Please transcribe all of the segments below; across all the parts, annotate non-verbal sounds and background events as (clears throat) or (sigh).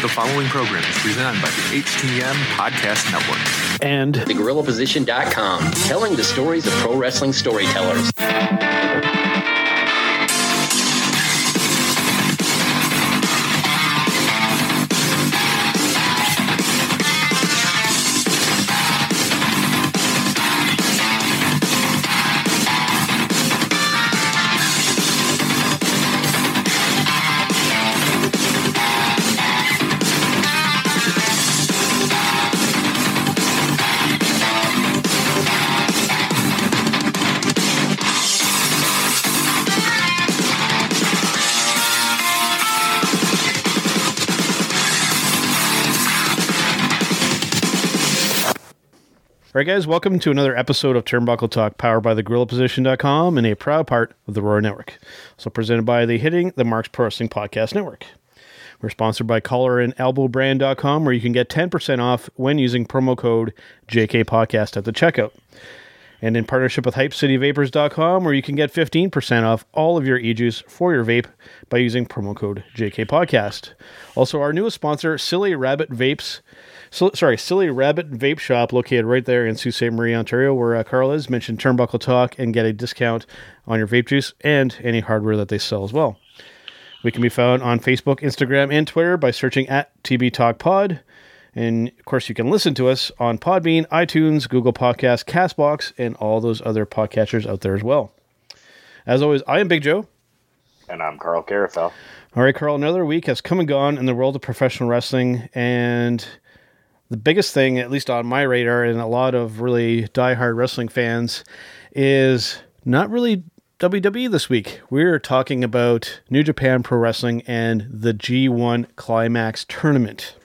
The following program is presented by the HTM Podcast Network. And TheGorillaPosition.com, telling the stories of pro wrestling storytellers. All right, guys, welcome to another episode of Turnbuckle Talk, powered by the GorillaPosition.com and a proud part of the Roar Network. Also presented by the Hitting the Marks Pro Podcast Network. We're sponsored by Collar and elbow ElbowBrand.com, where you can get 10% off when using promo code JK Podcast at the checkout. And in partnership with HypeCityVapors.com, where you can get 15% off all of your e-juice for your vape by using promo code JK Podcast. Also, our newest sponsor, Silly Rabbit Vapes. So, sorry, Silly Rabbit Vape Shop, located right there in Sault Ste. Marie, Ontario, where uh, Carl is. Mention Turnbuckle Talk and get a discount on your vape juice and any hardware that they sell as well. We can be found on Facebook, Instagram, and Twitter by searching at TB Talk Pod. And of course, you can listen to us on Podbean, iTunes, Google Podcasts, Castbox, and all those other podcatchers out there as well. As always, I am Big Joe. And I'm Carl Carafel. All right, Carl, another week has come and gone in the world of professional wrestling. And the biggest thing, at least on my radar, and a lot of really diehard wrestling fans, is not really WWE this week. We're talking about New Japan Pro Wrestling and the G1 Climax Tournament.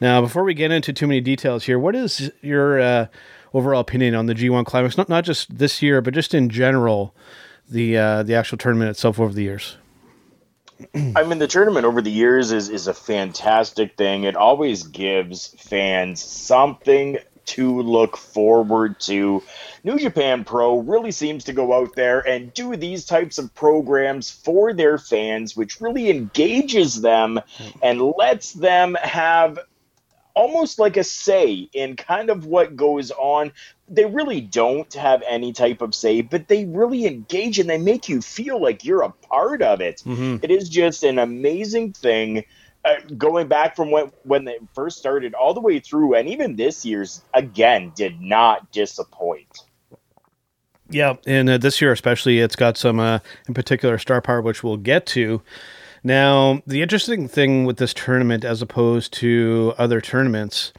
Now, before we get into too many details here, what is your uh, overall opinion on the G1 Climax? Not not just this year, but just in general, the uh, the actual tournament itself over the years. I mean, the tournament over the years is is a fantastic thing. It always gives fans something to look forward to. New Japan Pro really seems to go out there and do these types of programs for their fans, which really engages them and lets them have almost like a say in kind of what goes on. They really don't have any type of say, but they really engage and they make you feel like you're a part of it. Mm-hmm. It is just an amazing thing. Uh, going back from when when they first started all the way through, and even this year's again did not disappoint. Yeah, and uh, this year especially, it's got some, uh, in particular, star power, which we'll get to. Now, the interesting thing with this tournament, as opposed to other tournaments,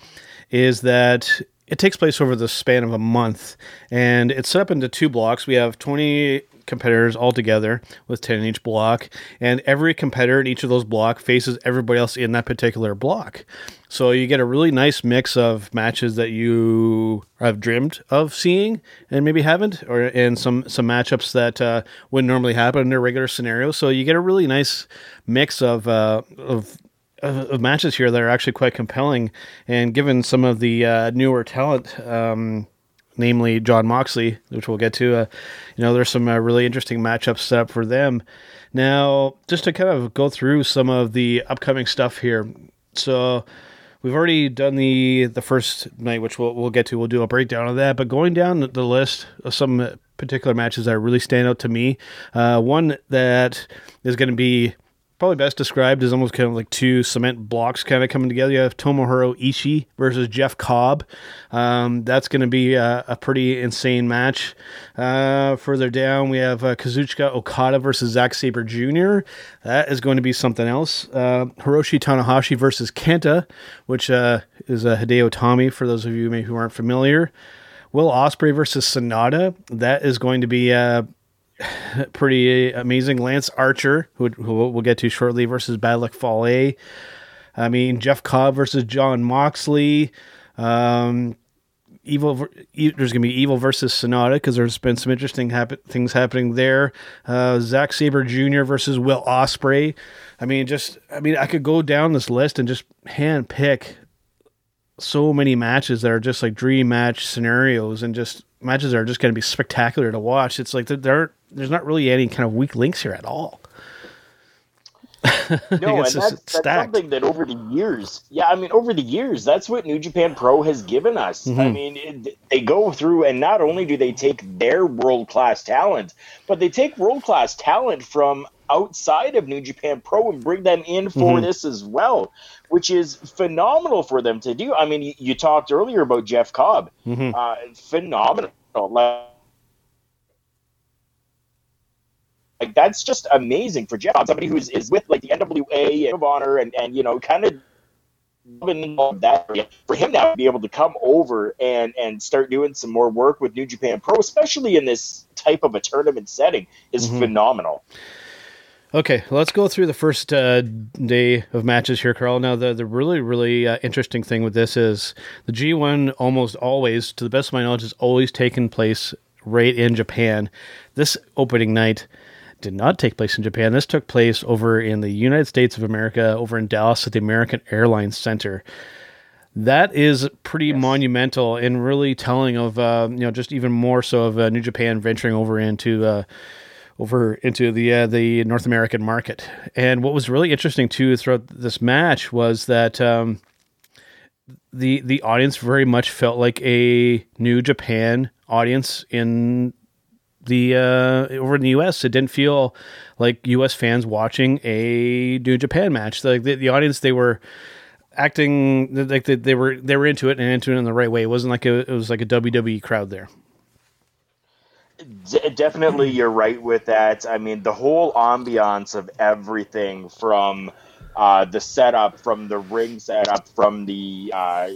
is that it takes place over the span of a month, and it's set up into two blocks. We have twenty competitors all together with 10 in each block. And every competitor in each of those block faces everybody else in that particular block. So you get a really nice mix of matches that you have dreamed of seeing and maybe haven't or and some some matchups that uh, wouldn't normally happen in a regular scenario so you get a really nice mix of uh, of of matches here that are actually quite compelling. And given some of the uh, newer talent um, namely John Moxley, which we'll get to. Uh, you know, there's some uh, really interesting matchups set up for them. Now, just to kind of go through some of the upcoming stuff here. So, we've already done the the first night, which we'll we'll get to. We'll do a breakdown of that. But going down the list of some particular matches that really stand out to me, uh, one that is going to be probably best described as almost kind of like two cement blocks kind of coming together. You have Tomohiro Ishii versus Jeff Cobb. Um, that's going to be a, a, pretty insane match. Uh, further down, we have uh, Kazuchika Okada versus Zack Sabre Jr. That is going to be something else. Uh, Hiroshi Tanahashi versus Kenta, which uh, is a Hideo Itami for those of you maybe who aren't familiar. Will Ospreay versus Sanada. That is going to be uh, (laughs) pretty amazing. Lance Archer, who, who we'll get to shortly, versus Bad Luck Fale. I mean, Jeff Cobb versus John Moxley. Um, Evil, there's going to be Evil versus Sanada because there's been some interesting happen- things happening there. Uh, Zack Sabre Jr. versus Will Ospreay. I mean, just I mean, I could go down this list and just hand pick so many matches that are just like dream match scenarios and just matches that are just going to be spectacular to watch. It's like there, there there's not really any kind of weak links here at all. (laughs) No, and that's, that's something that over the years, yeah, I mean, over the years, that's what New Japan Pro has given us. I Mhm. mean, it, they go through, and not only do they take their world class talent, but they take world class talent from outside of New Japan Pro and bring them in for Mhm. this as well, which is phenomenal for them to do. I mean, you, you talked earlier about Jeff Cobb, Mhm. uh, phenomenal. Like, like that's just amazing for Jeff, somebody who's is with like the NWA and of Honor and and you know kind of that for him now to be able to come over and and start doing some more work with New Japan Pro, especially in this type of a tournament setting, is Mhm. phenomenal. Okay, let's go through the first uh, day of matches here, Carl. Now, the, the really, really uh, interesting thing with this is the G1 almost always, to the best of my knowledge, has always taken place right in Japan. This opening night did not take place in Japan. This took place over in the United States of America, over in Dallas at the American Airlines Center. That is pretty monumental and really telling of, uh, you know, just even more so of uh, New Japan venturing over into. Uh, over into the uh, the North American market. And what was really interesting too throughout this match was that um, the the audience very much felt like a New Japan audience in the uh, over in the U.S. It didn't feel like U.S. fans watching a New Japan match. Like the, the audience, they were acting like they, they were they were into it and into it in the right way. It wasn't like a, it was like a WWE crowd there. Definitely, you're right with that. I mean, the whole ambiance of everything from uh, the setup, from the ring setup, from the uh,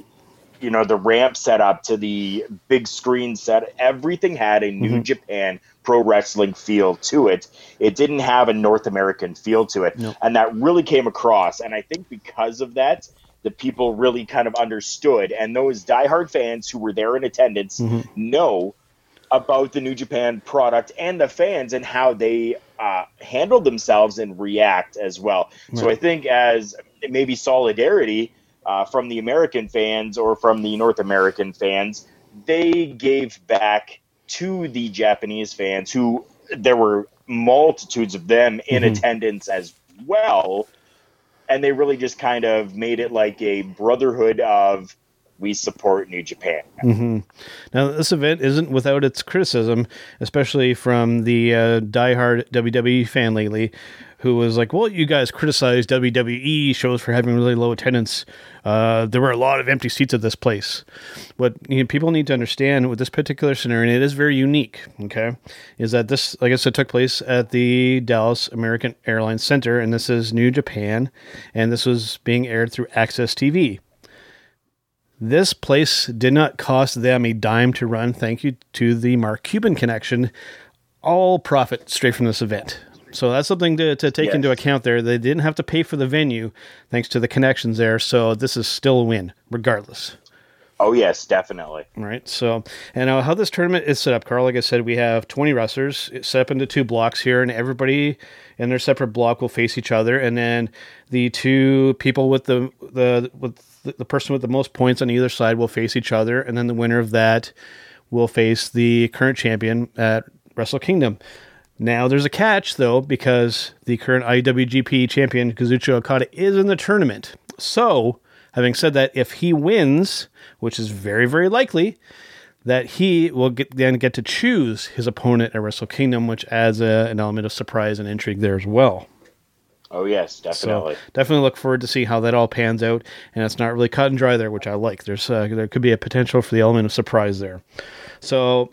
you know the ramp setup to the big screen set, everything had a New Mhm. Japan pro wrestling feel to it. It didn't have a North American feel to it, No. and that really came across. And I think because of that. The people really kind of understood, and those diehard fans who were there in attendance Mhm. know about the New Japan product and the fans and how they uh, handle themselves and react as well. So I think as maybe solidarity uh, from the American fans or from the North American fans, they gave back to the Japanese fans who there were multitudes of them in Mhm. attendance as well. And they really just kind of made it like a brotherhood of we support New Japan. hmm Now, this event isn't without its criticism, especially from the uh, diehard WWE fan lately, who was like, "Well, you guys criticize WWE shows for having really low attendance. Uh, there were a lot of empty seats at this place." What you know, people need to understand with this particular scenario, and it is very unique. Okay, is that this, like I said, took place at the Dallas American Airlines Center, and this is New Japan, and this was being aired through AXS TV. This place did not cost them a dime to run. Thank you to the Mark Cuban connection. All profit straight from this event. So that's something to, to take Yes. into account there. They didn't have to pay for the venue thanks to the connections there. So this is still a win, regardless. Oh yes, definitely. Right. So, and uh, how this tournament is set up, Carl, like I said, we have 20 wrestlers set up into two blocks here, and everybody in their separate block will face each other. And then the two people with the, the, with the person with the most points on either side will face each other. And then the winner of that will face the current champion at Wrestle Kingdom. Now, there's a catch, though, because the current IWGP champion, Kazuchika Okada, is in the tournament. So, having said that, if he wins, which is very, very likely, that he will get, then get to choose his opponent at Wrestle Kingdom, which adds a, an element of surprise and intrigue there as well. Oh yes, definitely. So definitely look forward to see how that all pans out, and it's not really cut and dry there, which I like. There's uh, there could be a potential for the element of surprise there. So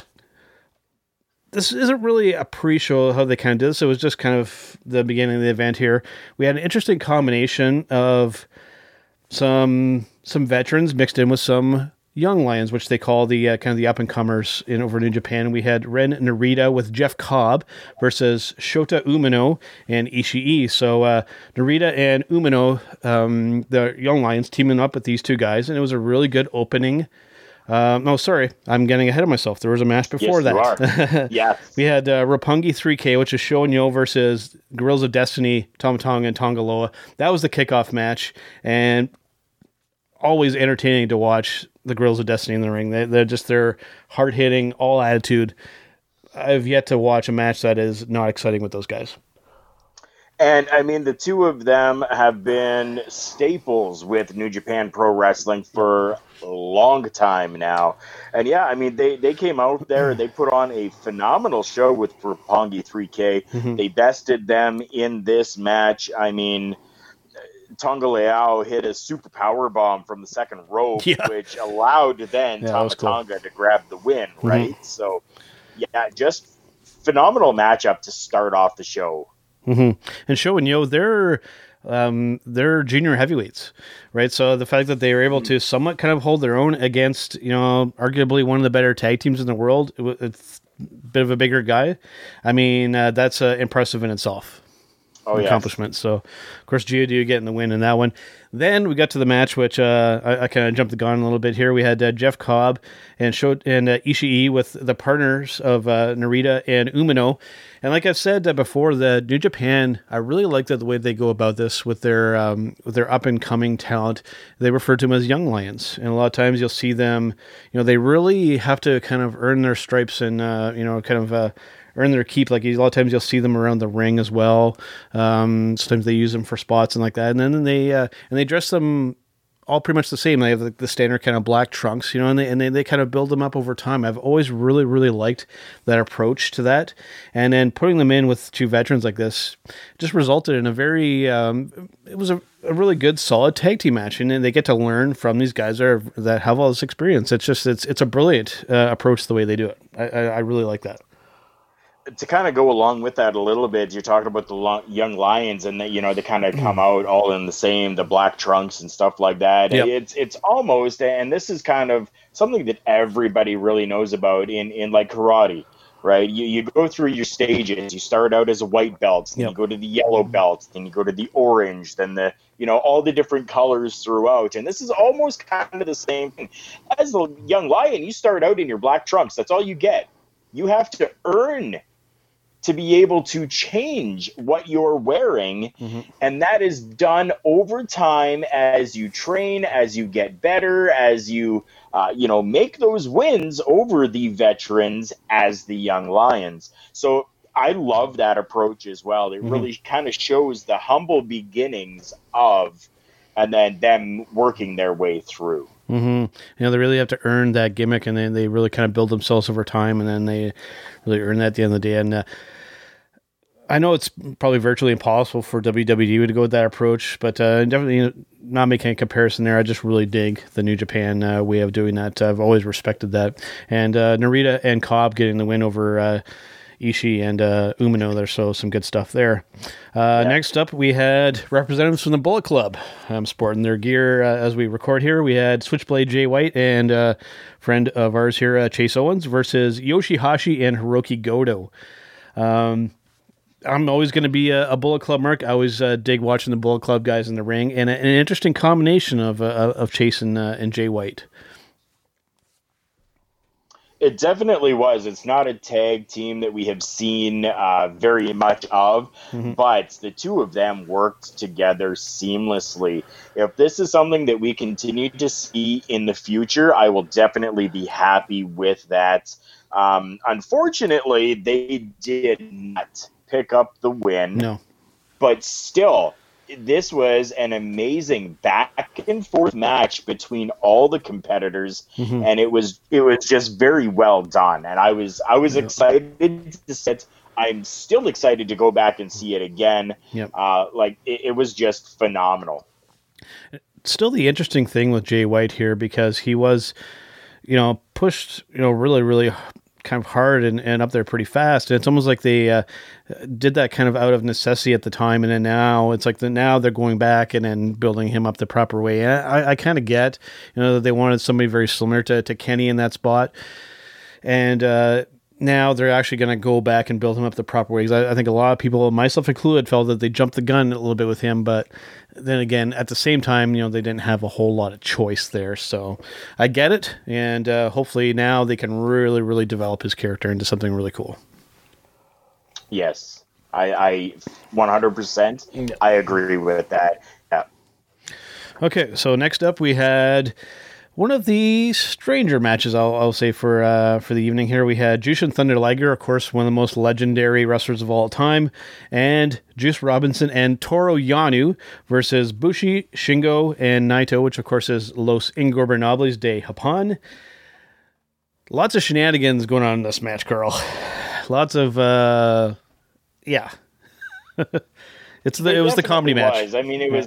this isn't really a pre-show how they kind of did this. It was just kind of the beginning of the event here. We had an interesting combination of some some veterans mixed in with some young lions, which they call the uh, kind of the up and comers in over in Japan. We had Ren Narita with Jeff Cobb versus Shota Umino and Ishii. So uh, Narita and Umino, um, the young lions, teaming up with these two guys, and it was a really good opening. Um, no, sorry, I'm getting ahead of myself. There was a match before yes, that. (laughs) yes. We had uh, Roppongi 3K, which is Shonyo versus Guerrillas of Destiny, Tama Tonga, and Tanga Loa. That was the kickoff match, and always entertaining to watch the Guerrillas of Destiny in the ring. They, they're just they're hard hitting, all attitude. I've yet to watch a match that is not exciting with those guys. And I mean, the two of them have been staples with New Japan Pro Wrestling for a long time now. And yeah, I mean, they, they came out there, they put on a phenomenal show with Roppongi 3K. Mm-hmm. They bested them in this match. I mean, Tanga Loa hit a super power bomb from the second rope, Yeah. which allowed then Yeah, Tama cool. Tonga to grab the win, right? So, yeah, just phenomenal matchup to start off the show. Hmm And Show and Yo, they're um, they're junior heavyweights, right? So the fact that they were able to somewhat kind of hold their own against, you know, arguably one of the better tag teams in the world, it, it's a bit of a bigger guy. I mean, uh, that's uh, impressive in itself. Oh, accomplishment. So, of course, Geodude getting the win in that one. Then we got to the match, which uh, I, I kind of jumped the gun a little bit here. We had uh, Jeff Cobb and showed and uh, Ishii with the partners of uh, Narita and Umino. And like I've said uh, before, the New Japan, I really like the, the way they go about this with their um, with their up and coming talent. They refer to them as young lions, and a lot of times you'll see them. You know, they really have to kind of earn their stripes and uh, you know, kind of. Earn their keep. Like a lot of times you'll see them around the ring as well. Um, sometimes they use them for spots and like that. And then they uh, and they dress them all pretty much the same. They have like, the standard kind of black trunks, you know, and they and they, they kind of build them up over time. I've always really really liked that approach to that. And then putting them in with two veterans like this just resulted in a very um, it was a, a really good solid tag team match, and then they get to learn from these guys that are, that have all this experience. It's just it's it's a brilliant uh, approach the way they do it. I, I, I really like that. To kind of go along with that a little bit, you're talking about the lo- young lions, and that you know they kind of come out all in the same, the black trunks and stuff like that. Yep. It's it's almost, and this is kind of something that everybody really knows about in in like karate, right? You you go through your stages. You start out as a white belt, then Yep. you go to the yellow belt, then you go to the orange, then the you know all the different colors throughout. And this is almost kind of the same thing. As a young lion, you start out in your black trunks. That's all you get. You have to earn to be able to change what you're wearing. And that is done over time as you train, as you get better, as you, uh, you know, make those wins over the veterans as the young lions. So I love that approach as well. It really kind of shows the humble beginnings of, and then them working their way through. Hmm You know, they really have to earn that gimmick, and then they really kind of build themselves over time, and then they really earn that at the end of the day. And uh, I know it's probably virtually impossible for WWE to go with that approach, but uh, definitely you know, not making a comparison there. I just really dig the New Japan uh, way of doing that. I've always respected that. And uh, Narita and Cobb getting the win over. Ishii and uh, Umino. There's so some good stuff there. Uh, Next up, we had representatives from the Bullet Club um, sporting their gear uh, as we record here. We had Switchblade Jay White and uh, friend of ours here, uh, Chase Owens, versus Yoshihashi and Hirooki Goto. Um, I'm always going to be a, a Bullet Club merc. I always uh, dig watching the Bullet Club guys in the ring, and a- an interesting combination of uh, of Chase and, uh, and Jay White. It definitely was. It's not a tag team that we have seen uh, very much of, but the two of them worked together seamlessly. If this is something that we continue to see in the future, I will definitely be happy with that. Um, unfortunately, they did not pick up the win No, but still this was an amazing back and forth match between all the competitors Mm-hmm. and it was it was just very well done and i was i was excited to sit i'm still excited to go back and see it again Yep. uh, like it, it was just phenomenal still the interesting thing with Jay White here because he was, you know, pushed, you know, really, really kind of hard and, and up there pretty fast. And it's almost like they uh, did that kind of out of necessity at the time. And then now it's like the, now they're going back and then building him up the proper way. And I, I kind of get, you know, that they wanted somebody very similar to, to Kenny in that spot. And, uh, now they're actually going to go back and build him up the proper way. I, I think a lot of people, myself included, felt that they jumped the gun a little bit with him. But then again, at the same time, you know, they didn't have a whole lot of choice there. So I get it, and uh, hopefully now they can really, really develop his character into something really cool. yes. I i 100% i agree with that. Yeah. Okay, so next up we had One of the stranger matches, I'll, I'll say for uh, for the evening here, we had Jushin Thunder Liger, of course, one of the most legendary wrestlers of all time, and Juice Robinson and Toru Yano versus Bushi, Shingo, and Naito, which of course is Los Ingobernables de Japón. Lots of shenanigans going on in this match, Carl. Lots of, uh, yeah. (laughs) it's the, it, was the comedy match. I mean, it was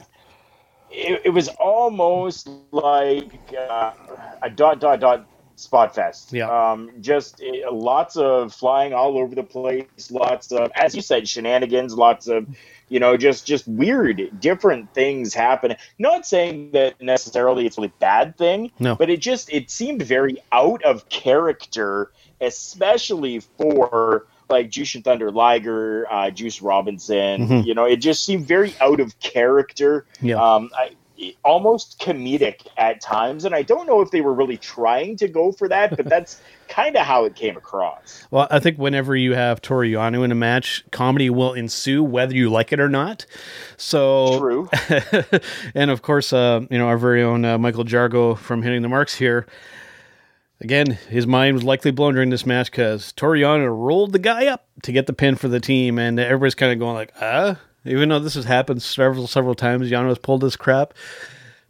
it, it was almost like uh, a dot dot dot spot fest. Yeah. Um, just uh, lots of flying all over the place. Lots of, as you said, shenanigans. Lots of, you know, just just weird, different things happen. Not saying that necessarily it's a really bad thing. No. But it just it seemed very out of character, especially for like Jushin Thunder Liger, uh, Juice Robinson. Mhm. You know, it just seemed very out of character. Yeah. Um, I, almost comedic at times, and I don't know if they were really trying to go for that, but that's (laughs) kind of how it came across. Well, I think whenever you have Toru Yano in a match, comedy will ensue whether you like it or not. So True. (laughs) and of course, uh, you know our very own uh, Michael Jargo from Hitting the Marks here. Again, his mind was likely blown during this match because Toru Yano rolled the guy up to get the pin for the team, and everybody's kind of going like, "Ah." Even though this has happened several several times, Yano has pulled this crap.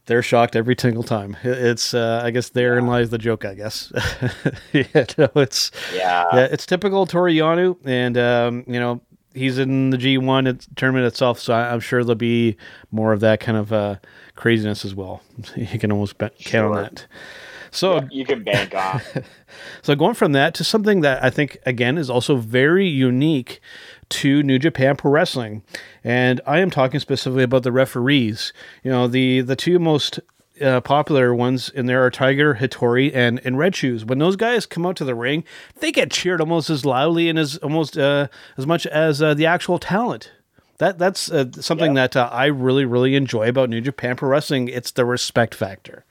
They're shocked every single time. It's, uh, I guess, therein lies the joke. I guess. (laughs) yeah, no, it's Yeah. yeah, it's typical Toru Yano, and um, you know he's in the G1 tournament itself, so I'm sure there'll be more of that kind of uh, craziness as well. (laughs) You can almost bet, count on that. So, You can bank on. (laughs) so going from that to something that I think again is also very unique to New Japan Pro Wrestling, and I am talking specifically about the referees. You know, the the two most uh, popular ones in there are Tiger Hattori and and Red Shoes. When those guys come out to the ring, they get cheered almost as loudly and as almost uh, as much as uh, the actual talent. That that's uh, something Yeah. that uh, I really really enjoy about New Japan Pro Wrestling. It's the respect factor.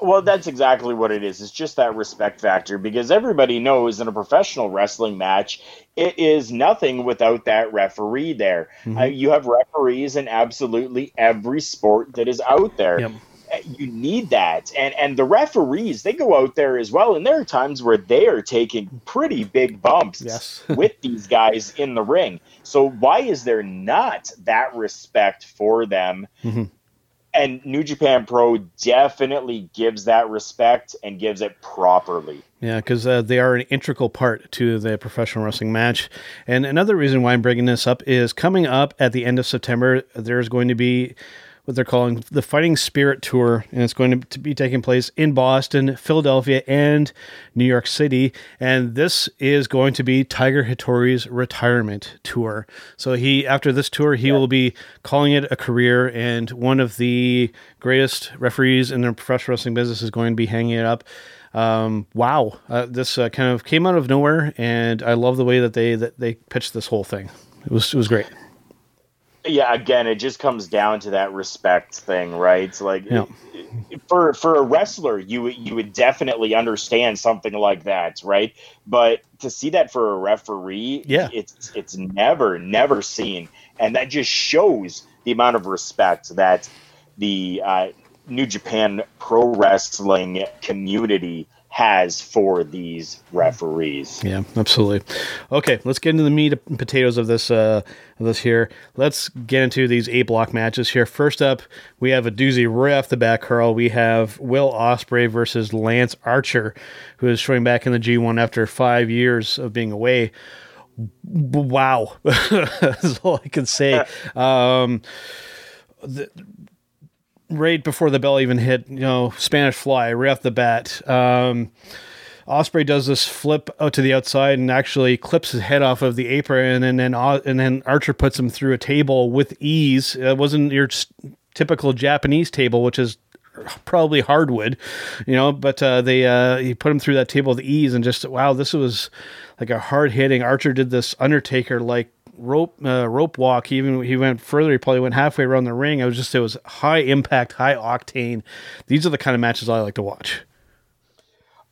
Well, that's exactly what it is. It's just that respect factor because everybody knows in a professional wrestling match, it is nothing without that referee there. Mm-hmm. Uh, you have referees in absolutely every sport that is out there. Yep. Uh, You need that, and and the referees they go out there as well, and there are times where they are taking pretty big bumps Yes. (laughs) with these guys in the ring. So why is there not that respect for them? Mhm. And New Japan Pro definitely gives that respect and gives it properly. Yeah, because uh, they are an integral part to the professional wrestling match. And another reason why I'm bringing this up is coming up at the end of September, there's going to be what they're calling the Fighting Spirit Tour, and it's going to, be taking place in Boston, Philadelphia, and New York City. And this is going to be Tiger Hattori's retirement tour. So he, after this tour, he will be calling it a career, and one of the greatest referees in the professional wrestling business is going to be hanging it up um, wow, uh, this uh, kind of came out of nowhere, and I love the way that they that they pitched this whole thing. It was it was great. Yeah, again, it just comes down to that respect thing, right? It's like Yeah. for for a wrestler, you you would definitely understand something like that, right? But to see that for a referee, Yeah. it's it's never never seen, and that just shows the amount of respect that the uh, New Japan Pro Wrestling community has for these referees. Yeah, absolutely. Okay, let's get into the meat and potatoes of this uh, of this here. Let's get into these eight block matches here. First up, we have a doozy right off the bat, Carl. We have Will Ospreay versus Lance Archer, who is showing back in the G1 after five years of being away. Wow, (laughs) that's all I can say. (laughs) Um, the, right before the bell even hit, you know, Spanish Fly right off the bat. Um, Ospreay does this flip out to the outside and actually clips his head off of the apron, and then and then Archer puts him through a table with ease. It wasn't your typical Japanese table, which is probably hardwood, you know. But uh, they uh, he put him through that table with ease, and just wow, this was like a hard hitting. Archer did this Undertaker like rope uh, rope walk. He even he went further. He probably went halfway around the ring. I was just it was high impact, high octane. These are the kind of matches I like to watch.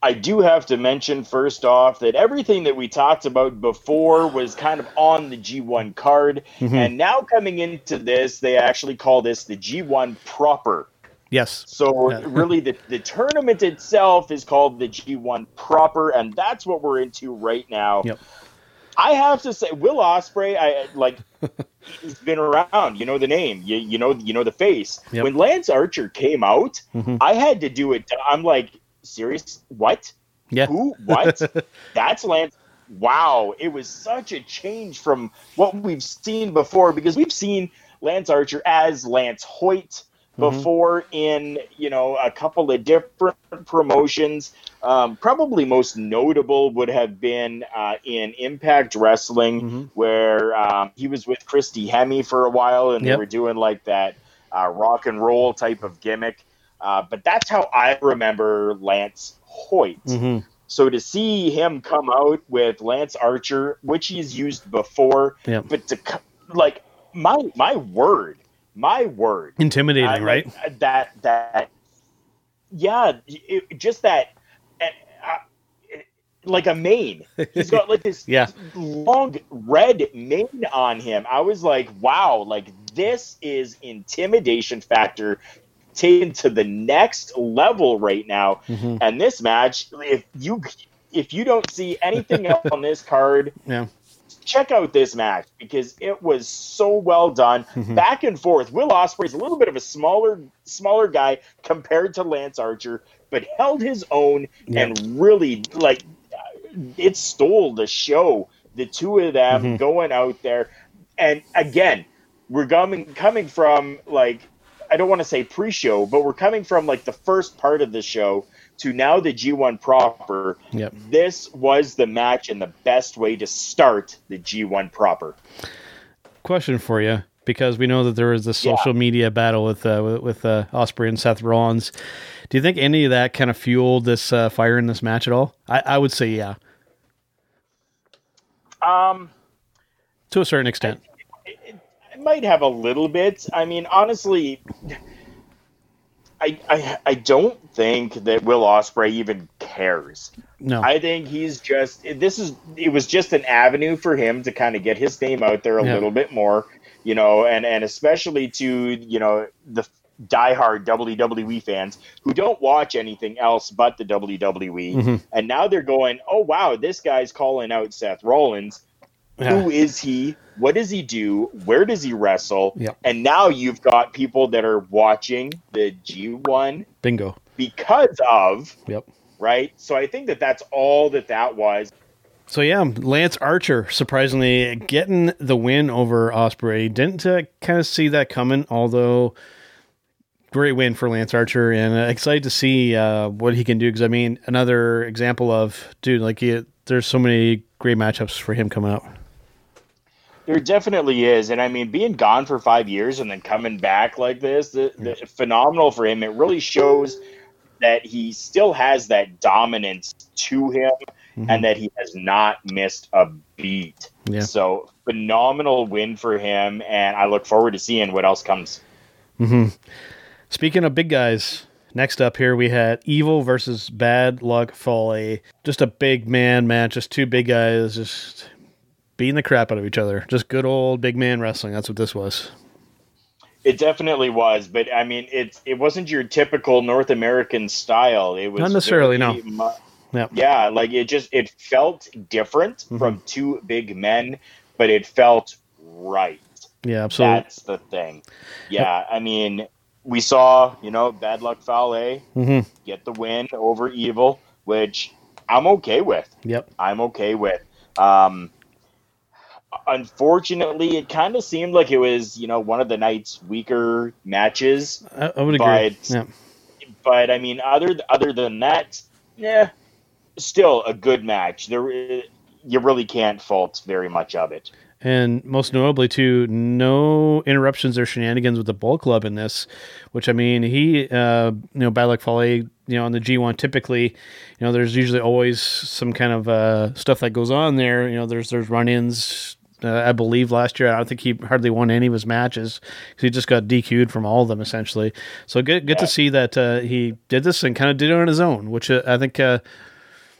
I do have to mention first off that everything that we talked about before was kind of on the G1 card, Mm-hmm. and now coming into this, they actually call this the G1 proper Yes. So Yeah. (laughs) really, the the tournament itself is called the G1 proper, and that's what we're into right now. Yep. I have to say, Will Ospreay, I like. (laughs) he's been around. You know the name. You, you know you know the face. Yep. When Lance Archer came out, Mhm. I had to do it. I'm like, serious? What? Yeah. Who? What? (laughs) That's Lance. Wow, it was such a change from what we've seen before because we've seen Lance Archer as Lance Hoyt Mm-hmm. before in you know a couple of different promotions. Um, probably most notable would have been uh, in Impact Wrestling, Mhm. where um, he was with Christy Hemme for a while, and Yep. they were doing like that uh, rock and roll type of gimmick. Uh, but that's how I remember Lance Hoyt. hmm So to see him come out with Lance Archer, which he's used before, Yep. but to like my my word, my word, Intimidating, I- right? That that yeah, it, just that. uh, like a mane, he's got like this (laughs) Yeah. long red mane on him. I was like, wow, like this is intimidation factor taken to the next level right now. Mhm. And this match, if you if you don't see anything else (laughs) on this card, Yeah. Check out this match because it was so well done. Mhm. Back and forth. Will Ospreay's a little bit of a smaller smaller guy compared to Lance Archer, but held his own Yeah. and really like it stole the show. The two of them Mhm. going out there, and again, we're coming coming from like I don't want to say pre-show, but we're coming from like the first part of the show to now the G1 proper. Yep. This was the match and the best way to start the G1 proper. Question for you, because we know that there was this social media battle with uh, with, with uh, Ospreay and Seth Rollins. Do you think any of that kind of fueled this uh, fire in this match at all? I, I would say yeah, Um, to a certain extent. it, it might have a little bit. I mean, honestly, I, I I don't think that Will Ospreay even cares. No. I think he's just this is it was just an avenue for him to kind of get his name out there a Yeah. little bit more, you know, and and especially to you know the diehard WWE fans who don't watch anything else but the WWE, Mhm. and now they're going, oh wow, this guy's calling out Seth Rollins. Yeah. Who is he? What does he do? Where does he wrestle? Yep. And now you've got people that are watching the G1 Bingo. because of Yep. right? So I think that that's all that that was. So yeah, Lance Archer surprisingly getting the win over Ospreay. Didn't uh, kind of see that coming, although great win for Lance Archer, and uh, excited to see uh, what he can do. Because I mean, another example of dude, like he, there's so many great matchups for him coming up. There definitely is, and I mean, being gone for five years and then coming back like this, the, the, phenomenal for him. It really shows that he still has that dominance to him, and that he has not missed a beat. Yeah. So phenomenal win for him, and I look forward to seeing what else comes. Mm-hmm. Speaking of big guys, next up here we had Evil versus Bad Luck Fale. Just a big man match, just two big guys just beating the crap out of each other. Just good old big man wrestling. That's what this was. It definitely was, but I mean, it it wasn't your typical North American style. It was Not necessarily, no. mu- Yep. Yeah, like it just it felt different Mm-hmm. from two big men, but it felt right. Yeah, absolutely. That's the thing. Yeah, I mean, we saw you know Bad Luck Fale hmm get the win over Evil, which I'm okay with. Yep. I'm okay with. Um, unfortunately, it kind of seemed like it was you know one of the night's weaker matches. I, I would agree. But- yeah. but I mean, other other than that, yeah, still a good match. There, you really can't fault very much of it. And most notably, too, no interruptions or shenanigans with the Bull Club in this. Which I mean, he, uh, you know, Bad Luck Fale, you know, on the G1, typically, you know, there's usually always some kind of uh, stuff that goes on there. You know, there's there's run-ins. Uh, I believe last year, I don't think he hardly won any of his matches because he just got DQ'd from all of them essentially. So good, good to see that uh, he did this and kind of did it on his own, which uh, I think. Uh,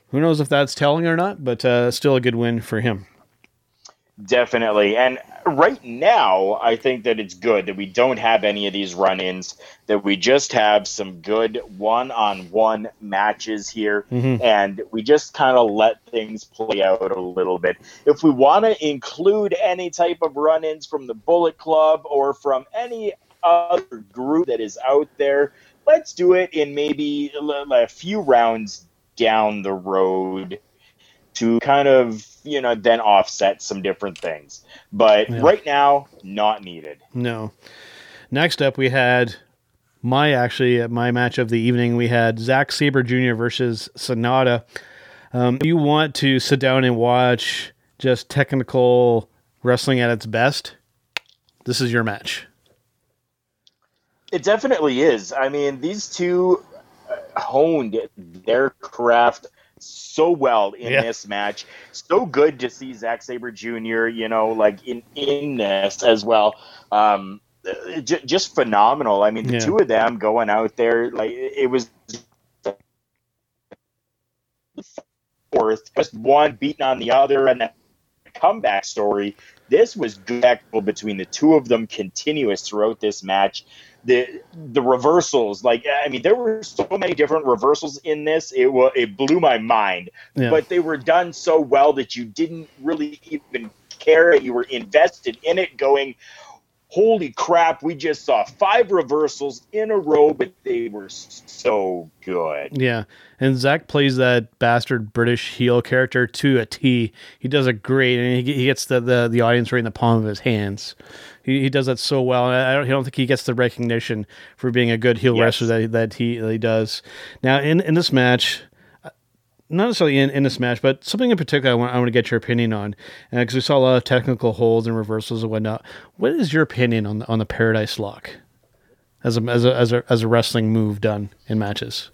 who knows if that's telling or not, but uh, still a good win for him. Definitely. And right now, I think that it's good that we don't have any of these run ins, that we just have some good one on one matches here, Mhm. and we just kind of let things play out a little bit. If we want to include any type of run ins from the Bullet Club or from any other group that is out there, let's do it in maybe a few rounds down the road to kind of you know then offset some different things but Yeah. right now not needed No. Next up, we had my actually uh, my match of the evening. We had Zack Sabre Jr. versus Sanada. Um, if you want to sit down and watch just technical wrestling at its best, this is your match. it definitely is i mean these two honed their craft so well in Yeah. this match so good to see Zack Sabre Jr. you know like in in this as well um j- just phenomenal i mean the Yeah. two of them going out there like it was fourth, just one beating on the other, and then comeback story. This was good between the two of them, continuous throughout this match. The the reversals, like I mean, there were so many different reversals in this. It was it blew my mind, Yeah. but they were done so well that you didn't really even care. You were invested in it, going, "Holy crap! We just saw five reversals in a row, but they were so good." Yeah, and Zach plays that bastard British heel character to a T. He does it great, and he, he gets the, the, the audience right in the palm of his hands. He, he does that so well. and I don't, I don't think he gets the recognition for being a good heel Yes. wrestler that, that he that he does. Now, in, in this match, not necessarily in, in this match, but something in particular I want, I want to get your opinion on, because we saw a lot of technical holds and reversals and whatnot. What is your opinion on the, on the Paradise Lock as a, as a as a as a wrestling move done in matches?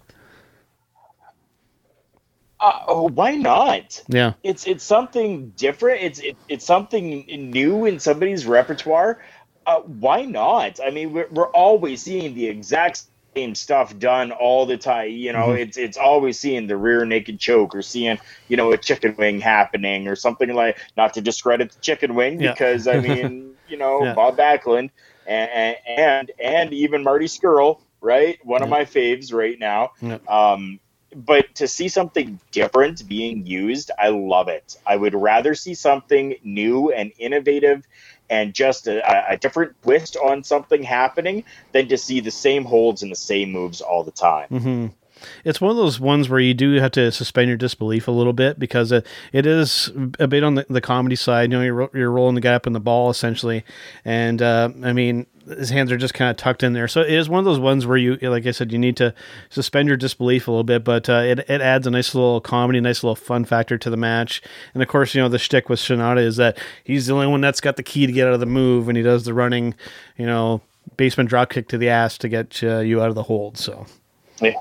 Uh, oh, why not? Yeah. it's it's something different. It's it, it's something new in somebody's repertoire. Uh, why not? I mean, we're, we're always seeing the exact same stuff done all the time. You know, Mhm. it's it's always seeing the rear naked choke or seeing you know a chicken wing happening or something like. Not to discredit the chicken wing Yeah. because I (laughs) mean, you know, Yeah. Bob Backlund and and and even Marty Scurll, right? One of my faves right now. Yeah. Um, but to see something different being used, I love it. I would rather see something new and innovative and just a, a different twist on something happening than to see the same holds and the same moves all the time. hmm It's one of those ones where you do have to suspend your disbelief a little bit because it, it is a bit on the, the comedy side. You know, you're, you're rolling the guy up in the ball essentially, and uh, I mean his hands are just kind of tucked in there. So it is one of those ones where you, like I said, you need to suspend your disbelief a little bit, but uh, it it adds a nice little comedy, nice little fun factor to the match. And of course, you know the shtick with Sanada is that he's the only one that's got the key to get out of the move, and he does the running, you know, basement drop kick to the ass to get uh, you out of the hold. So. Yeah.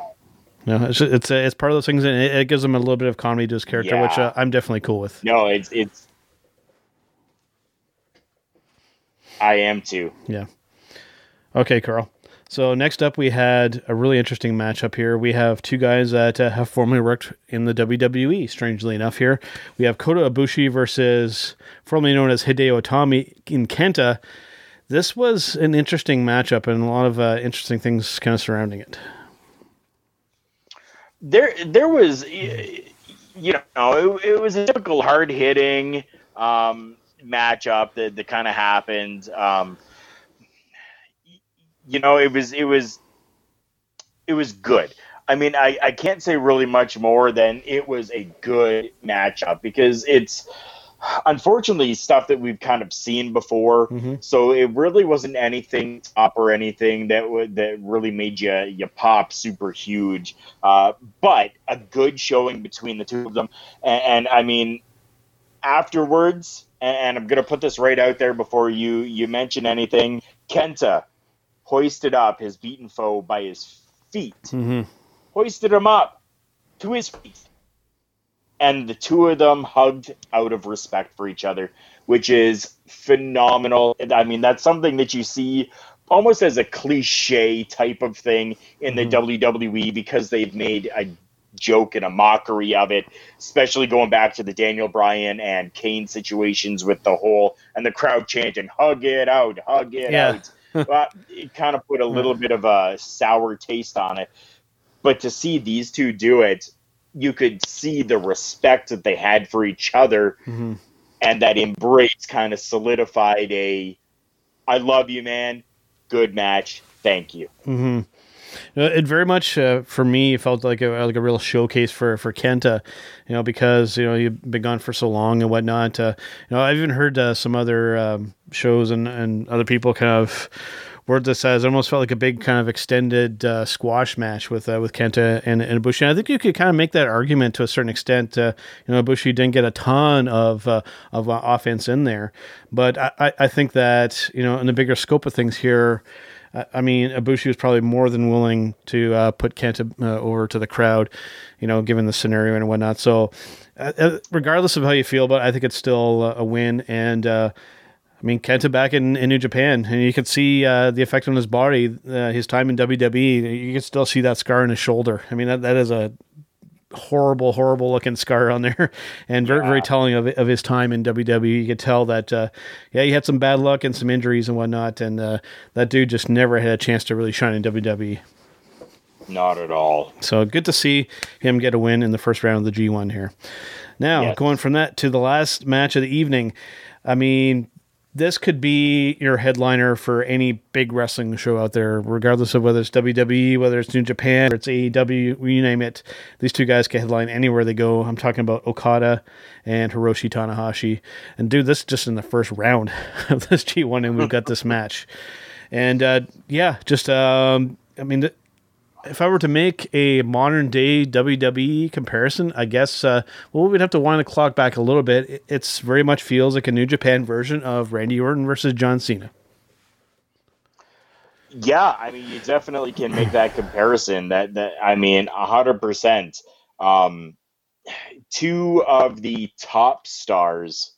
No, it's it's, it's part of those things, and it, it gives him a little bit of comedy to his character, which uh, I'm definitely cool with. No, it's it's. I am too. Yeah. Okay, Carl. So next up, we had a really interesting matchup here. We have two guys that uh, have formerly worked in the WWE. Strangely enough, here we have Kota Ibushi versus formerly known as Hideo Itami in Kenta. This was an interesting matchup and a lot of uh, interesting things kind of surrounding it. There there was you know it, it was a typical hard hitting um, matchup that, that kind of happened. Um, you know it was it was it was good. I mean I, I can't say really much more than it was a good matchup because it's unfortunately stuff that we've kind of seen before Mhm. so it really wasn't anything top or anything that would that really made you you pop super huge uh, but a good showing between the two of them. And, and I mean, afterwards, and, and I'm going to put this right out there before you you mention anything. Kenta hoisted up his beaten foe by his feet, Mm-hmm. hoisted him up to his feet, and the two of them hugged out of respect for each other, which is phenomenal. I mean, that's something that you see almost as a cliche type of thing in the mm-hmm. WWE because they've made a joke and a mockery of it, especially going back to the Daniel Bryan and Kane situations with the whole and the crowd chanting "Hug it out, hug it Yeah. out." well, it kind of put a (laughs) little bit of a sour taste on it. But to see these two do it, you could see the respect that they had for each other, Mhm. and that embrace kind of solidified a "I love you, man. Good match. Thank you." hmm It very much uh, for me felt like a like a real showcase for for Kenta, you know, because you know you've been gone for so long and whatnot. Uh, you know, I've even heard uh, some other um, shows and and other people kind of word as it almost felt like a big kind of extended uh, squash match with uh, with Kenta and, and Ibushi. And I think you could kind of make that argument to a certain extent. Uh, you know, Ibushi didn't get a ton of uh, of uh, offense in there, but I, I- think that you know in the bigger scope of things here. I- mean, Ibushi was probably more than willing to uh, put Kenta uh, over to the crowd, you know, given the scenario and whatnot. So, uh, uh, regardless of how you feel about, it, I think it's still a win. And I mean, Kenta back in, in New Japan, and you could see uh, the effect on his body. Uh, his time in WWE, you can still see that scar on his shoulder. I mean, that that is a horrible, horrible looking scar on there, (laughs) and very, very telling of of his time in WWE. You could tell that, uh, yeah, he had some bad luck and some injuries and whatnot, and uh, that dude just never had a chance to really shine in WWE. Not at all. So good to see him get a win in the first round of the G1 here. Now, Yes. going from that to the last match of the evening, I mean, this could be your headliner for any big wrestling show out there, regardless of whether it's WWE, whether it's New Japan, or it's AEW, you name it. These two guys can headline anywhere they go. I'm talking about Okada and Hiroshi Tanahashi. And dude, this is just in the first round (laughs) of this G1, and we've got this match. And uh, yeah, just um, I mean, if I were to make a modern day WWE comparison, I guess uh, well we'd have to wind the clock back a little bit. It- It's very much feels like a New Japan version of Randy Orton versus John Cena. Yeah, I mean, you definitely can make that comparison. That that I mean, hundred percent. Um, two of the top stars,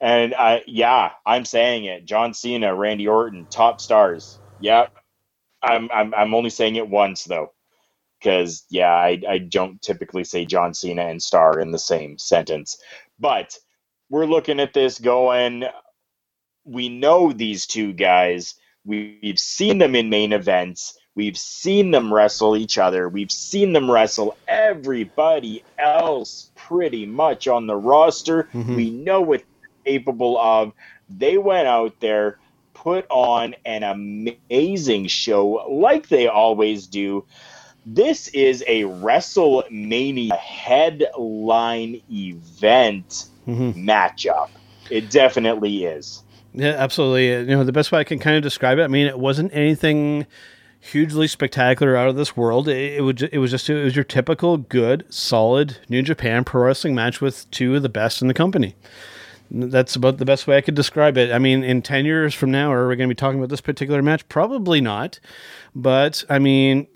and I yeah, I'm saying it. John Cena, Randy Orton, top stars. Yep. I'm I'm I'm only saying it once though, because yeah, I I don't typically say John Cena and star in the same sentence, but we're looking at this going. We know these two guys. We've seen them in main events. We've seen them wrestle each other. We've seen them wrestle everybody else pretty much on the roster. Mhm. We know what they're capable of. They went out there, put on an amazing show like they always do. This is a WrestleMania headline event hmm matchup. It definitely is. Yeah, absolutely. You know, the best way I can kind of describe it, I mean, it wasn't anything hugely spectacular out of this world. It, it was ju- it was just it was your typical good, solid New Japan pro wrestling match with two of the best in the company. That's about the best way I could describe it. I mean, in 10 years from now, are we going to be talking about this particular match? Probably not. But, I mean,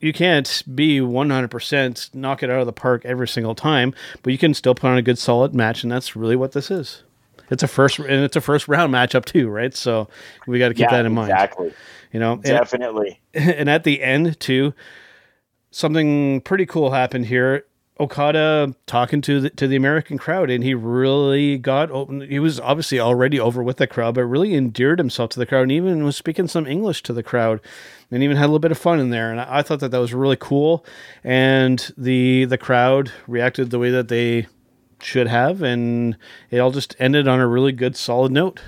you can't be 100% knock it out of the park every single time, but you can still put on a good, solid match, and that's really what this is. It's a first, and it's a first round matchup too, right? So we got to keep yeah, that in mind. Exactly. You know, and, Definitely. (laughs) and at the end too, something pretty cool happened here. Okada talking to the to the American crowd, and he really got open. He was obviously already over with the crowd, but really endeared himself to the crowd, and even was speaking some English to the crowd, and even had a little bit of fun in there. And I, I thought that that was really cool. And the the crowd reacted the way that they should have, and it all just ended on a really good, solid note.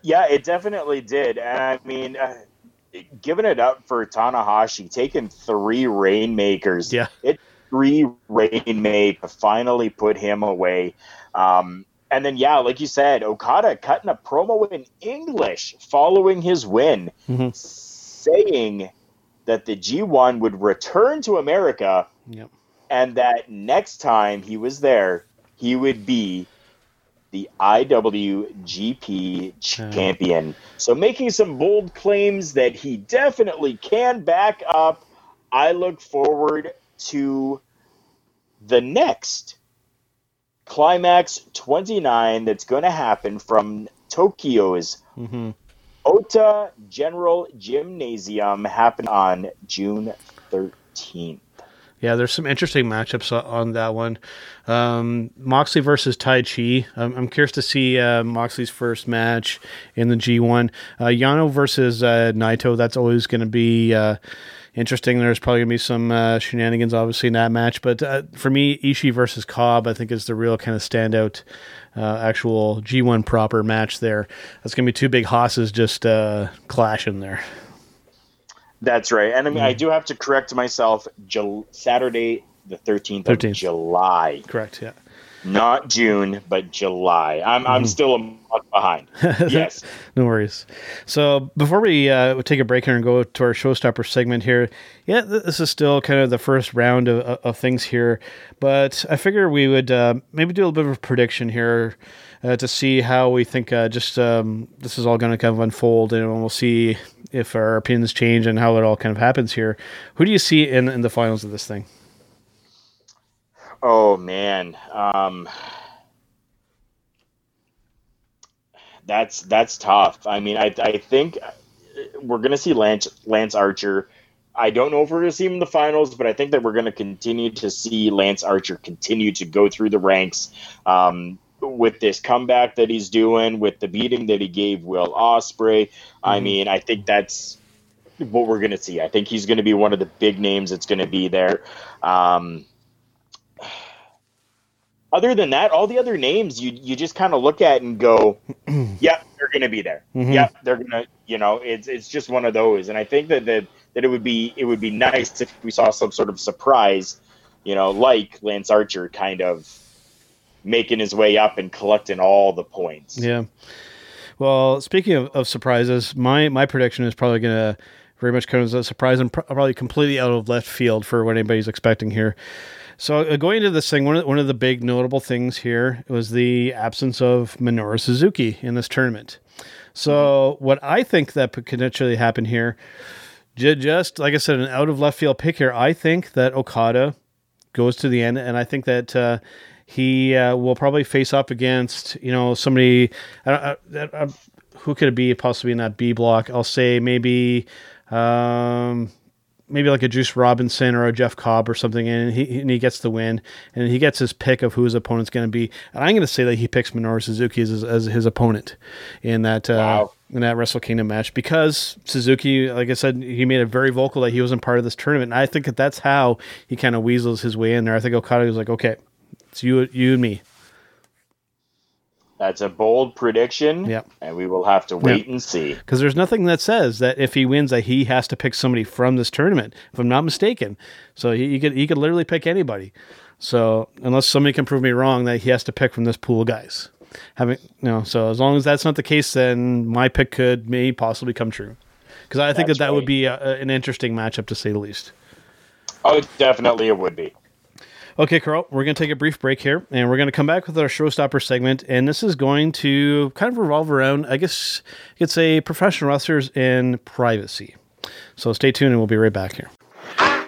Yeah, it definitely did. And I mean, uh, giving it up for Tanahashi, taking three rainmakers. Yeah. It three rainmake to finally put him away. Um, and then, yeah, like you said, Okada cutting a promo in English following his win, Mhm. saying that the G1 would return to America Yep. and that next time he was there, he would be the IWGP champion. So making some bold claims that he definitely can back up. I look forward to the next Climax 29 that's going to happen from Tokyo's hmm Ota General Gymnasium happen on June 13th. Yeah, there's some interesting matchups on that one. Um, Moxley versus Taichi. I'm, I'm curious to see uh, Moxley's first match in the G1. Uh, Yano versus uh, Naito. That's always going to be uh, interesting. There's probably going to be some uh, shenanigans, obviously, in that match. But uh, for me, Ishii versus Cobb, I think, is the real kind of standout actual G1 proper match there. That's going to be two big hosses just clashing there. That's right. And I mean, mm. I do have to correct myself. Jul- Saturday, the 13th, 13th of July. Correct, yeah. Not June, but July. I'm. I'm mm-hmm. still a month behind. (laughs) yes. (laughs) no worries. So before we uh, take a break here and go to our showstopper segment here, yeah, this is still kind of the first round of, of things here. But I figure we would uh, maybe do a little bit of a prediction here uh, to see how we think uh, just um, this is all going to kind of unfold, and we'll see if our opinions change and how it all kind of happens here. Who do you see in, in the finals of this thing? Oh man, um, that's that's tough. I mean, I I think we're gonna see Lance Lance Archer. I don't know if we're going to see him in the finals, but I think that we're going to continue to see Lance Archer continue to go through the ranks. Um, with this comeback that he's doing, with the beating that he gave Will Ospreay, Mm-hmm. I mean, I think that's what we're going to see. I think he's going to be one of the big names that's going to be there. Um, other than that, all the other names you you just kind of look at and go, (clears throat) yeah, they're going to be there. Mm-hmm. Yeah, they're going to, you know, it's it's just one of those. And I think that that that it would be it would be nice if we saw some sort of surprise, you know, like Lance Archer kind of making his way up and collecting all the points. Yeah. Well, speaking of, of surprises, my my prediction is probably going to very much come as a surprise and probably completely out of left field for what anybody's expecting here. So uh, going into this thing, one of, one of the big notable things here was the absence of Minoru Suzuki in this tournament. So what I think that could potentially happen here, just like I said, an out of left field pick here. I think that Okada goes to the end, and I think that uh, he uh, will probably face up against you know somebody. Uh, uh, who could it be possibly in that B block? I'll say maybe. Um, maybe like a Juice Robinson or a Jeff Cobb or something, and he and he gets the win, and he gets his pick of who his opponent's going to be. And I'm going to say that he picks Minoru Suzuki as, as his opponent in that uh, wow. in that Wrestle Kingdom match because Suzuki, like I said, he made it very vocal that he wasn't part of this tournament, and I think that that's how he kind of weasels his way in there. I think Okada was like, okay, it's you, you and me. That's a bold prediction. Yep. And we will have to wait yep. and see. Because there's nothing that says that if he wins that he has to pick somebody from this tournament, if I'm not mistaken. So he, he could he could literally pick anybody. So unless somebody can prove me wrong that he has to pick from this pool of guys. Having you know, so as long as that's not the case, then my pick could may possibly come true. Because I think that's that that right. would be a, an interesting matchup to say the least. Oh, definitely it would be. Okay, Carl, we're going to take a brief break here and we're going to come back with our showstopper segment. And this is going to kind of revolve around, I guess you could say, professional wrestlers and privacy. So stay tuned and we'll be right back here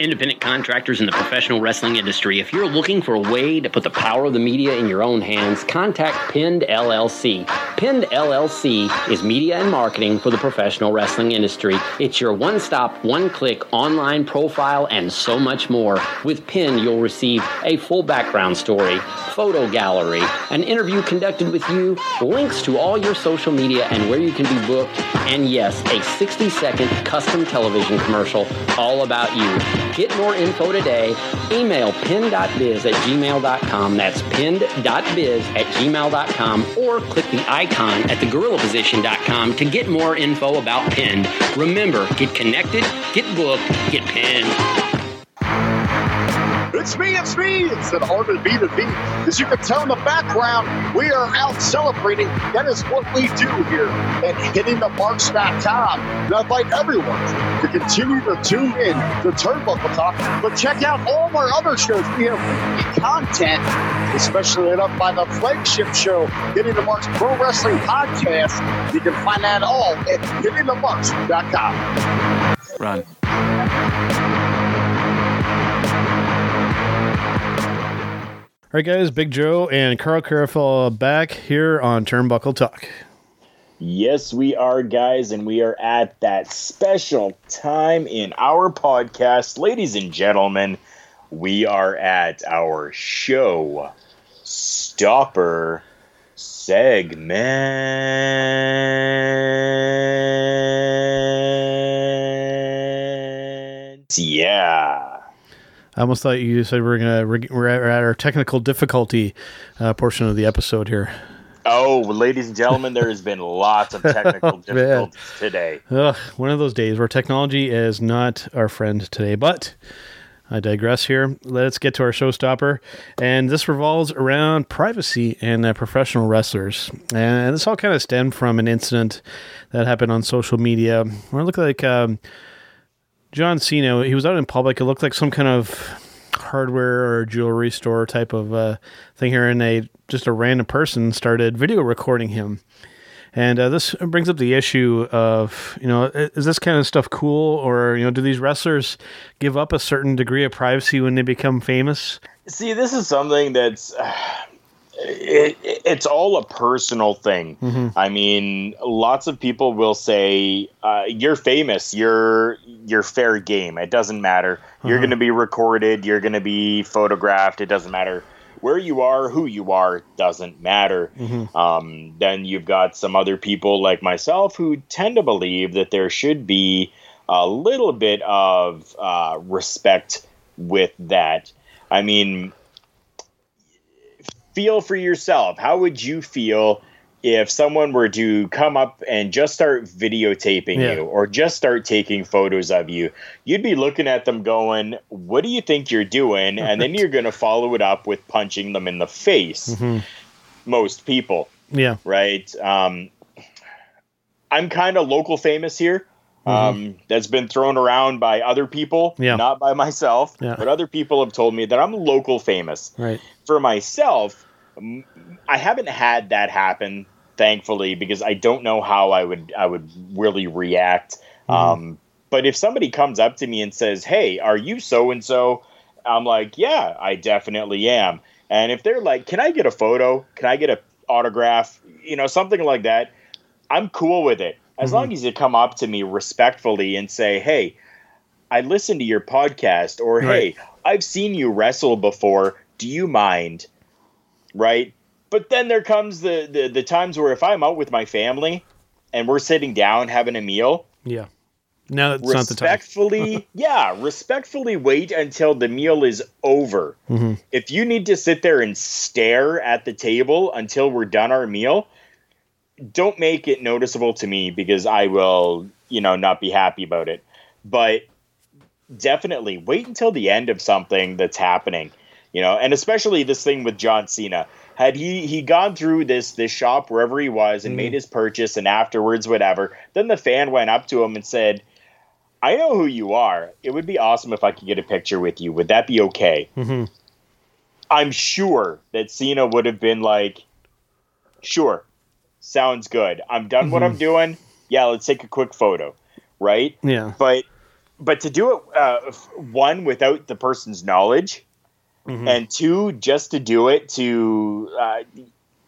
independent contractors in the professional wrestling industry, if you're looking for a way to put the power of the media in your own hands, contact Pinned LLC. Pinned LLC is media and marketing for the professional wrestling industry. It's your one stop, one click online profile, and so much more. With Pinned, you'll receive a full background story, photo gallery, an interview conducted with you, links to all your social media and where you can be booked, and yes, a 60 second custom television commercial all about you. Get more info today. Email pin.biz at gmail.com. That's pin.biz at gmail.com or click the icon at thegorillaposition.com to get more info about Pinned. Remember, get connected, get booked, get pinned. It's me, it's me. It's an B to B. As you can tell in the background, we are out celebrating. That is what we do here at hittingthemarks.com. And I invite everyone to continue to tune in to Turnbuckle Talk, but check out all of our other shows. We have content, especially lit up by the flagship show, Hitting the Marks Pro Wrestling Podcast. You can find that all at hittingthemarks.com. Run. Right, guys, Big Joe and Carl Carafel back here on Turnbuckle Talk. Yes, we are, guys, and we are at that special time in our podcast. Ladies and gentlemen, We are at our show stopper segment. Yeah. I almost thought you said we're gonna we're at our technical difficulty uh, portion of the episode here. Oh, ladies and gentlemen, there has been lots of technical (laughs) difficulties today. Ugh, one of those days where technology is not our friend today. But I digress here. Let's get to our showstopper. And this revolves around privacy and uh, professional wrestlers. And this all kind of stemmed from an incident that happened on social media where it looked like um, John Cena, he was out in public. It looked like some kind of hardware or jewelry store type of uh, thing here, and a just a random person started video recording him. And uh, this brings up the issue of, you know, is this kind of stuff cool, or you know, do these wrestlers give up a certain degree of privacy when they become famous? See, this is something that's. Uh, it, it's all a personal thing. Mm-hmm. I mean, lots of people will say, uh, "You're famous. You're you're fair game. It doesn't matter. Uh-huh. You're going to be recorded. You're going to be photographed. It doesn't matter." where you are, who you are, doesn't matter. Mm-hmm. Um, then you've got some other people like myself who tend to believe that there should be a little bit of uh, respect with that. I mean, feel for yourself. How would you feel if someone were to come up and just start videotaping yeah. you or just start taking photos of you, you'd be looking at them going, What do you think you're doing? And then you're going to follow it up with punching them in the face. Mm-hmm. Most people. Yeah. Right. Um, I'm kind of local famous here. Mm-hmm. Um, that's been thrown around by other people, yeah. not by myself, yeah. but other people have told me that I'm local famous. Right. For myself, I haven't had that happen thankfully, because I don't know how I would I would really react. Mm-hmm. Um, but if somebody comes up to me and says, "Hey, are you so and so?" I'm like, "Yeah, I definitely am." And if they're like, "Can I get a photo? Can I get a autograph?" You know, something like that. I'm cool with it as mm-hmm. long as you come up to me respectfully and say, "Hey, I listened to your podcast," or right. "Hey, I've seen you wrestle before. Do you mind?" Right? But then there comes the, the the times where if I'm out with my family and we're sitting down having a meal, yeah. No, it's not the time. Respectfully, (laughs) yeah, respectfully wait until the meal is over. Mm-hmm. If you need to sit there and stare at the table until we're done our meal, don't make it noticeable to me because I will, you know, not be happy about it. But definitely wait until the end of something that's happening, you know, and especially this thing with John Cena had he he gone through this this shop wherever he was and mm. made his purchase and afterwards whatever then the fan went up to him and said i know who you are it would be awesome if i could get a picture with you would that be okay mm-hmm. i'm sure that cena would have been like sure sounds good i'm done mm-hmm. what i'm mm-hmm. doing yeah let's take a quick photo right yeah but but to do it uh, one without the person's knowledge mm-hmm. and two, just to do it to uh,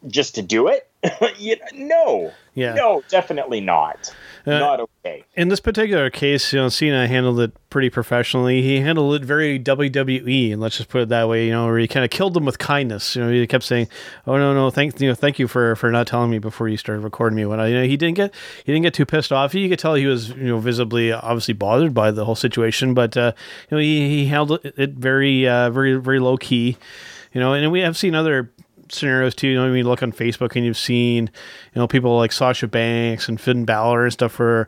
just to do it. (laughs) you no, yeah, no, definitely not. Uh, not okay. In this particular case, you know, Cena handled it pretty professionally. He handled it very WWE, and let's just put it that way. You know, where he kind of killed them with kindness. You know, he kept saying, "Oh no, no, thank you know, thank you for for not telling me before you started recording me." When I, you know, he didn't get he didn't get too pissed off. You could tell he was you know visibly obviously bothered by the whole situation, but uh, you know, he he handled it very uh, very very low key. You know, and we have seen other scenarios too. You know, I mean, look on Facebook and you've seen, you know, people like Sasha Banks and Finn Balor and stuff where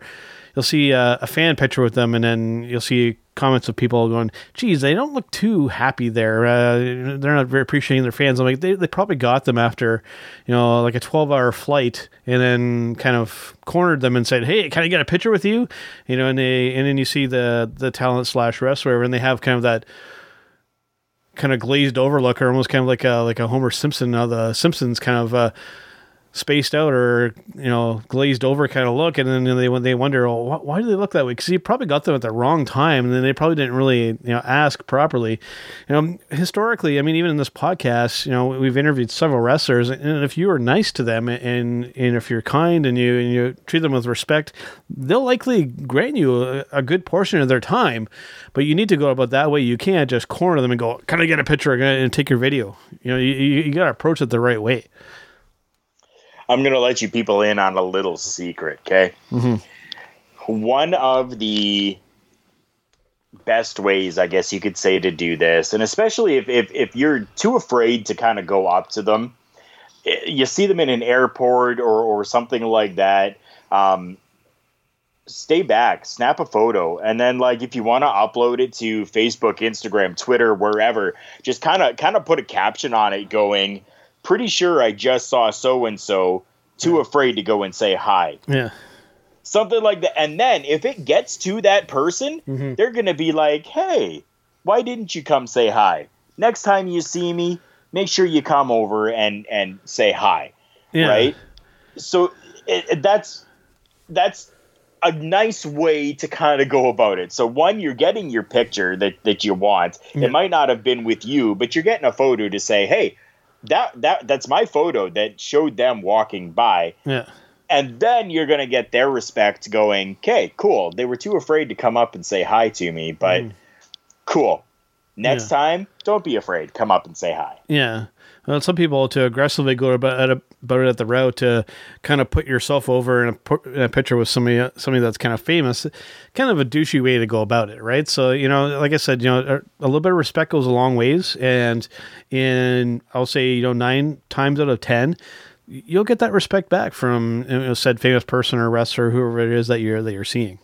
you'll see a, a fan picture with them and then you'll see comments of people going, geez, they don't look too happy there. Uh, they're not very appreciating their fans. I'm like, they, they probably got them after, you know, like a 12 hour flight and then kind of cornered them and said, Hey, can I get a picture with you? You know, and they, and then you see the, the talent slash wrestler and they have kind of that, kind of glazed over look, or almost kind of like a like a Homer Simpson of the Simpsons kind of uh, spaced out or you know glazed over kind of look, and then they when they wonder, oh, why, why do they look that way? Because you probably got them at the wrong time, and then they probably didn't really you know ask properly. You know, historically, I mean, even in this podcast, you know, we've interviewed several wrestlers, and if you are nice to them, and and if you're kind and you and you treat them with respect, they'll likely grant you a, a good portion of their time. But you need to go about that way. You can't just corner them and go, "Can I get a picture and take your video?" You know, you, you, you got to approach it the right way. I'm going to let you people in on a little secret, okay? Mm-hmm. One of the best ways, I guess you could say, to do this, and especially if, if, if you're too afraid to kind of go up to them, eh, you see them in an airport or, or something like that. Um, stay back, snap a photo, and then like if you want to upload it to Facebook, Instagram, Twitter, wherever, just kind of kind of put a caption on it going pretty sure I just saw so and so, too afraid to go and say hi. Yeah. Something like that. And then if it gets to that person, mm-hmm. they're going to be like, hey, why didn't you come say hi? Next time you see me, make sure you come over and, and say hi. Yeah. Right? So it, it, that's that's a nice way to kind of go about it. So one, you're getting your picture that, that you want. Yeah. It might not have been with you, but you're getting a photo to say, hey, that that that's my photo that showed them walking by. Yeah. And then you're gonna get their respect going, okay, cool. They were too afraid to come up and say hi to me, but mm. cool. Next yeah. time, don't be afraid. Come up and say hi. Yeah. Well, some people to aggressively go about it, about it at the row to kind of put yourself over in a, in a, picture with somebody somebody that's kind of famous, kind of a douchey way to go about it, right? So you know, like I said, you know, a little bit of respect goes a long ways, and in I'll say you know nine times out of ten, you'll get that respect back from you know, said famous person or wrestler, whoever it is that you're that you're seeing.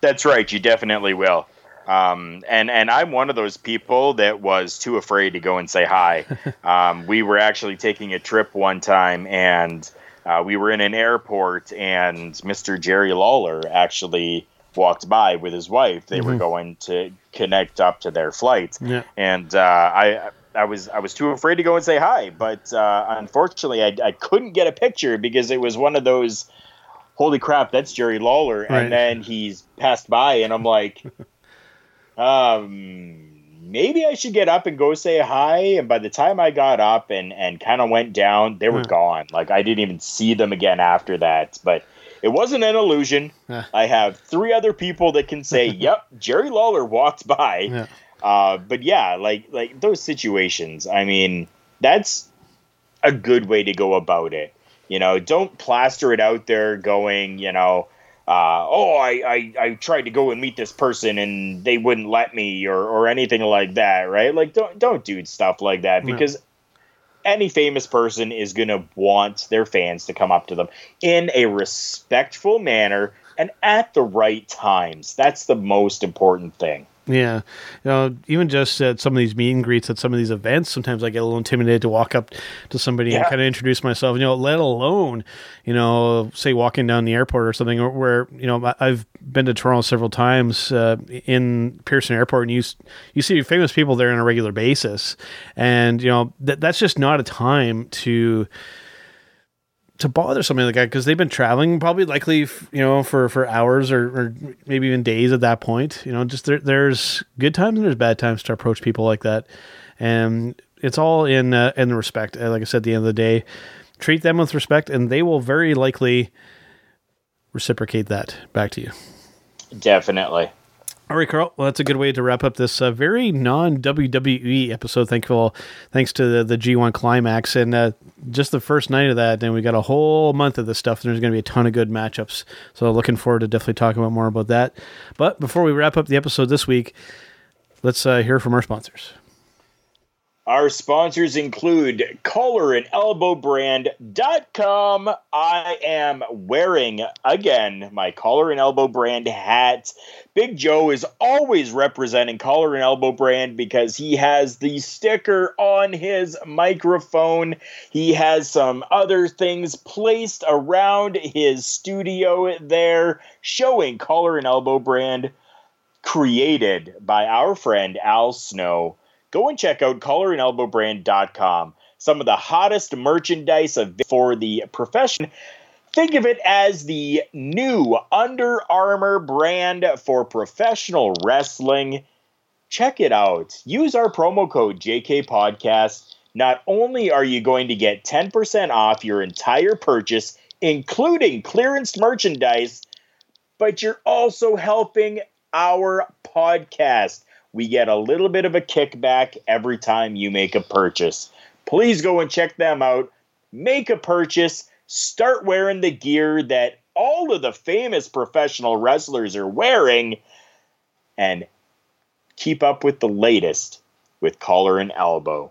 That's right. You definitely will. Um, and and I'm one of those people that was too afraid to go and say hi. (laughs) Um, we were actually taking a trip one time, and uh, we were in an airport, and Mr. Jerry Lawler actually walked by with his wife. They mm-hmm. were going to connect up to their flight, yeah. and uh, I. I was I was too afraid to go and say hi, but uh, unfortunately I, I couldn't get a picture because it was one of those holy crap, that's Jerry Lawler. Right. And then he's passed by, and I'm like, (laughs) um, maybe I should get up and go say hi. And by the time I got up and, and kind of went down, they were hmm. gone. Like I didn't even see them again after that. But it wasn't an illusion. I have three other people that can say, (laughs) "Yep, Jerry Lawler walked by." Yeah. Uh, but yeah, like like those situations. I mean, that's a good way to go about it. You know, don't plaster it out there going, you know, uh, oh, I, I, I tried to go and meet this person and they wouldn't let me or, or anything like that, right? Like, don't, don't do stuff like that because no. any famous person is going to want their fans to come up to them in a respectful manner and at the right times. That's the most important thing. Yeah, you know, even just at some of these meet and greets at some of these events, sometimes I get a little intimidated to walk up to somebody yeah. and kind of introduce myself. You know, let alone, you know, say walking down the airport or something, where you know I've been to Toronto several times uh, in Pearson Airport, and you you see famous people there on a regular basis, and you know that that's just not a time to to bother somebody like that because they've been traveling probably likely you know for for hours or, or maybe even days at that point you know just there, there's good times and there's bad times to approach people like that. And it's all in uh, in the respect like i said at the end of the day treat them with respect and they will very likely reciprocate that back to you. Definitely all right, Carl. Well, that's a good way to wrap up this uh, very non WWE episode. Thank you all. Thanks to the, the G1 Climax. And uh, just the first night of that, and we got a whole month of this stuff. And there's going to be a ton of good matchups. So looking forward to definitely talking about more about that. But before we wrap up the episode this week, let's uh, hear from our sponsors. Our sponsors include collar and elbow collarandelbowbrand.com. I am wearing again my collar and elbow brand hat. Big Joe is always representing collar and elbow brand because he has the sticker on his microphone. He has some other things placed around his studio there showing collar and elbow brand created by our friend Al Snow go and check out collarandelbowbrand.com. some of the hottest merchandise for the profession. Think of it as the new Under Armour brand for professional wrestling. Check it out. Use our promo code JK Podcast. Not only are you going to get 10% off your entire purchase, including clearance merchandise, but you're also helping our podcast. We get a little bit of a kickback every time you make a purchase. Please go and check them out. Make a purchase. Start wearing the gear that all of the famous professional wrestlers are wearing. And keep up with the latest with Collar and Elbow.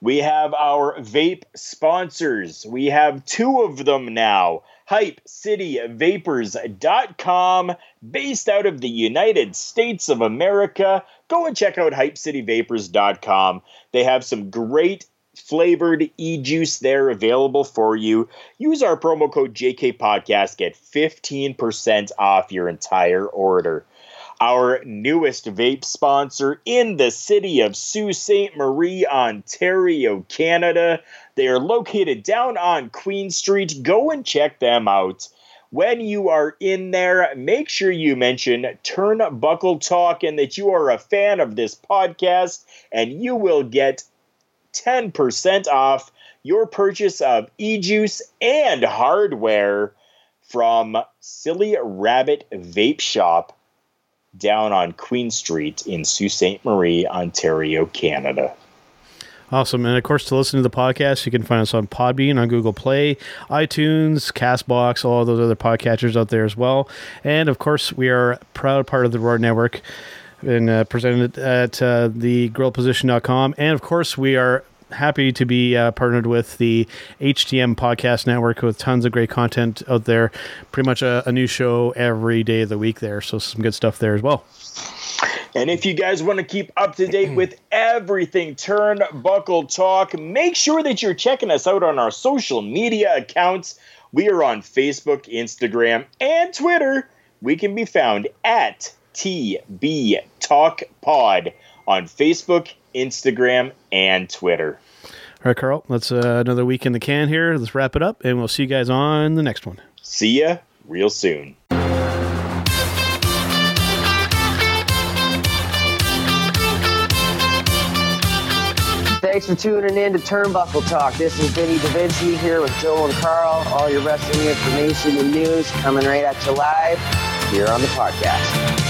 We have our vape sponsors. We have two of them now. HypeCityVapors.com, based out of the United States of America. Go and check out HypeCityVapors.com. They have some great flavored e-juice there available for you. Use our promo code JK Podcast, get 15% off your entire order our newest vape sponsor in the city of Sault Ste. Marie, Ontario, Canada. They are located down on Queen Street. Go and check them out. When you are in there, make sure you mention Turnbuckle Talk and that you are a fan of this podcast, and you will get 10% off your purchase of e juice and hardware from Silly Rabbit Vape Shop down on Queen Street in Sault Ste. Marie, Ontario, Canada. Awesome. And of course, to listen to the podcast, you can find us on Podbean, on Google Play, iTunes, Castbox, all those other podcatchers out there as well. And of course, we are a proud part of the Roar Network and uh, presented at uh, thegorillaposition.com. And of course, we are happy to be uh, partnered with the HTM Podcast Network with tons of great content out there. Pretty much a, a new show every day of the week there. So some good stuff there as well. And if you guys want to keep up to date with everything Turnbuckle Talk, make sure that you're checking us out on our social media accounts. We are on Facebook, Instagram, and Twitter. We can be found at TB Talk Pod on Facebook, Instagram, and Twitter. All right, Carl, let's uh, another week in the can here. Let's wrap it up, and we'll see you guys on the next one. See ya real soon. Thanks for tuning in to Turnbuckle Talk. This is Vinny DaVinci here with Joe and Carl. All your wrestling information and news coming right at you live here on the podcast.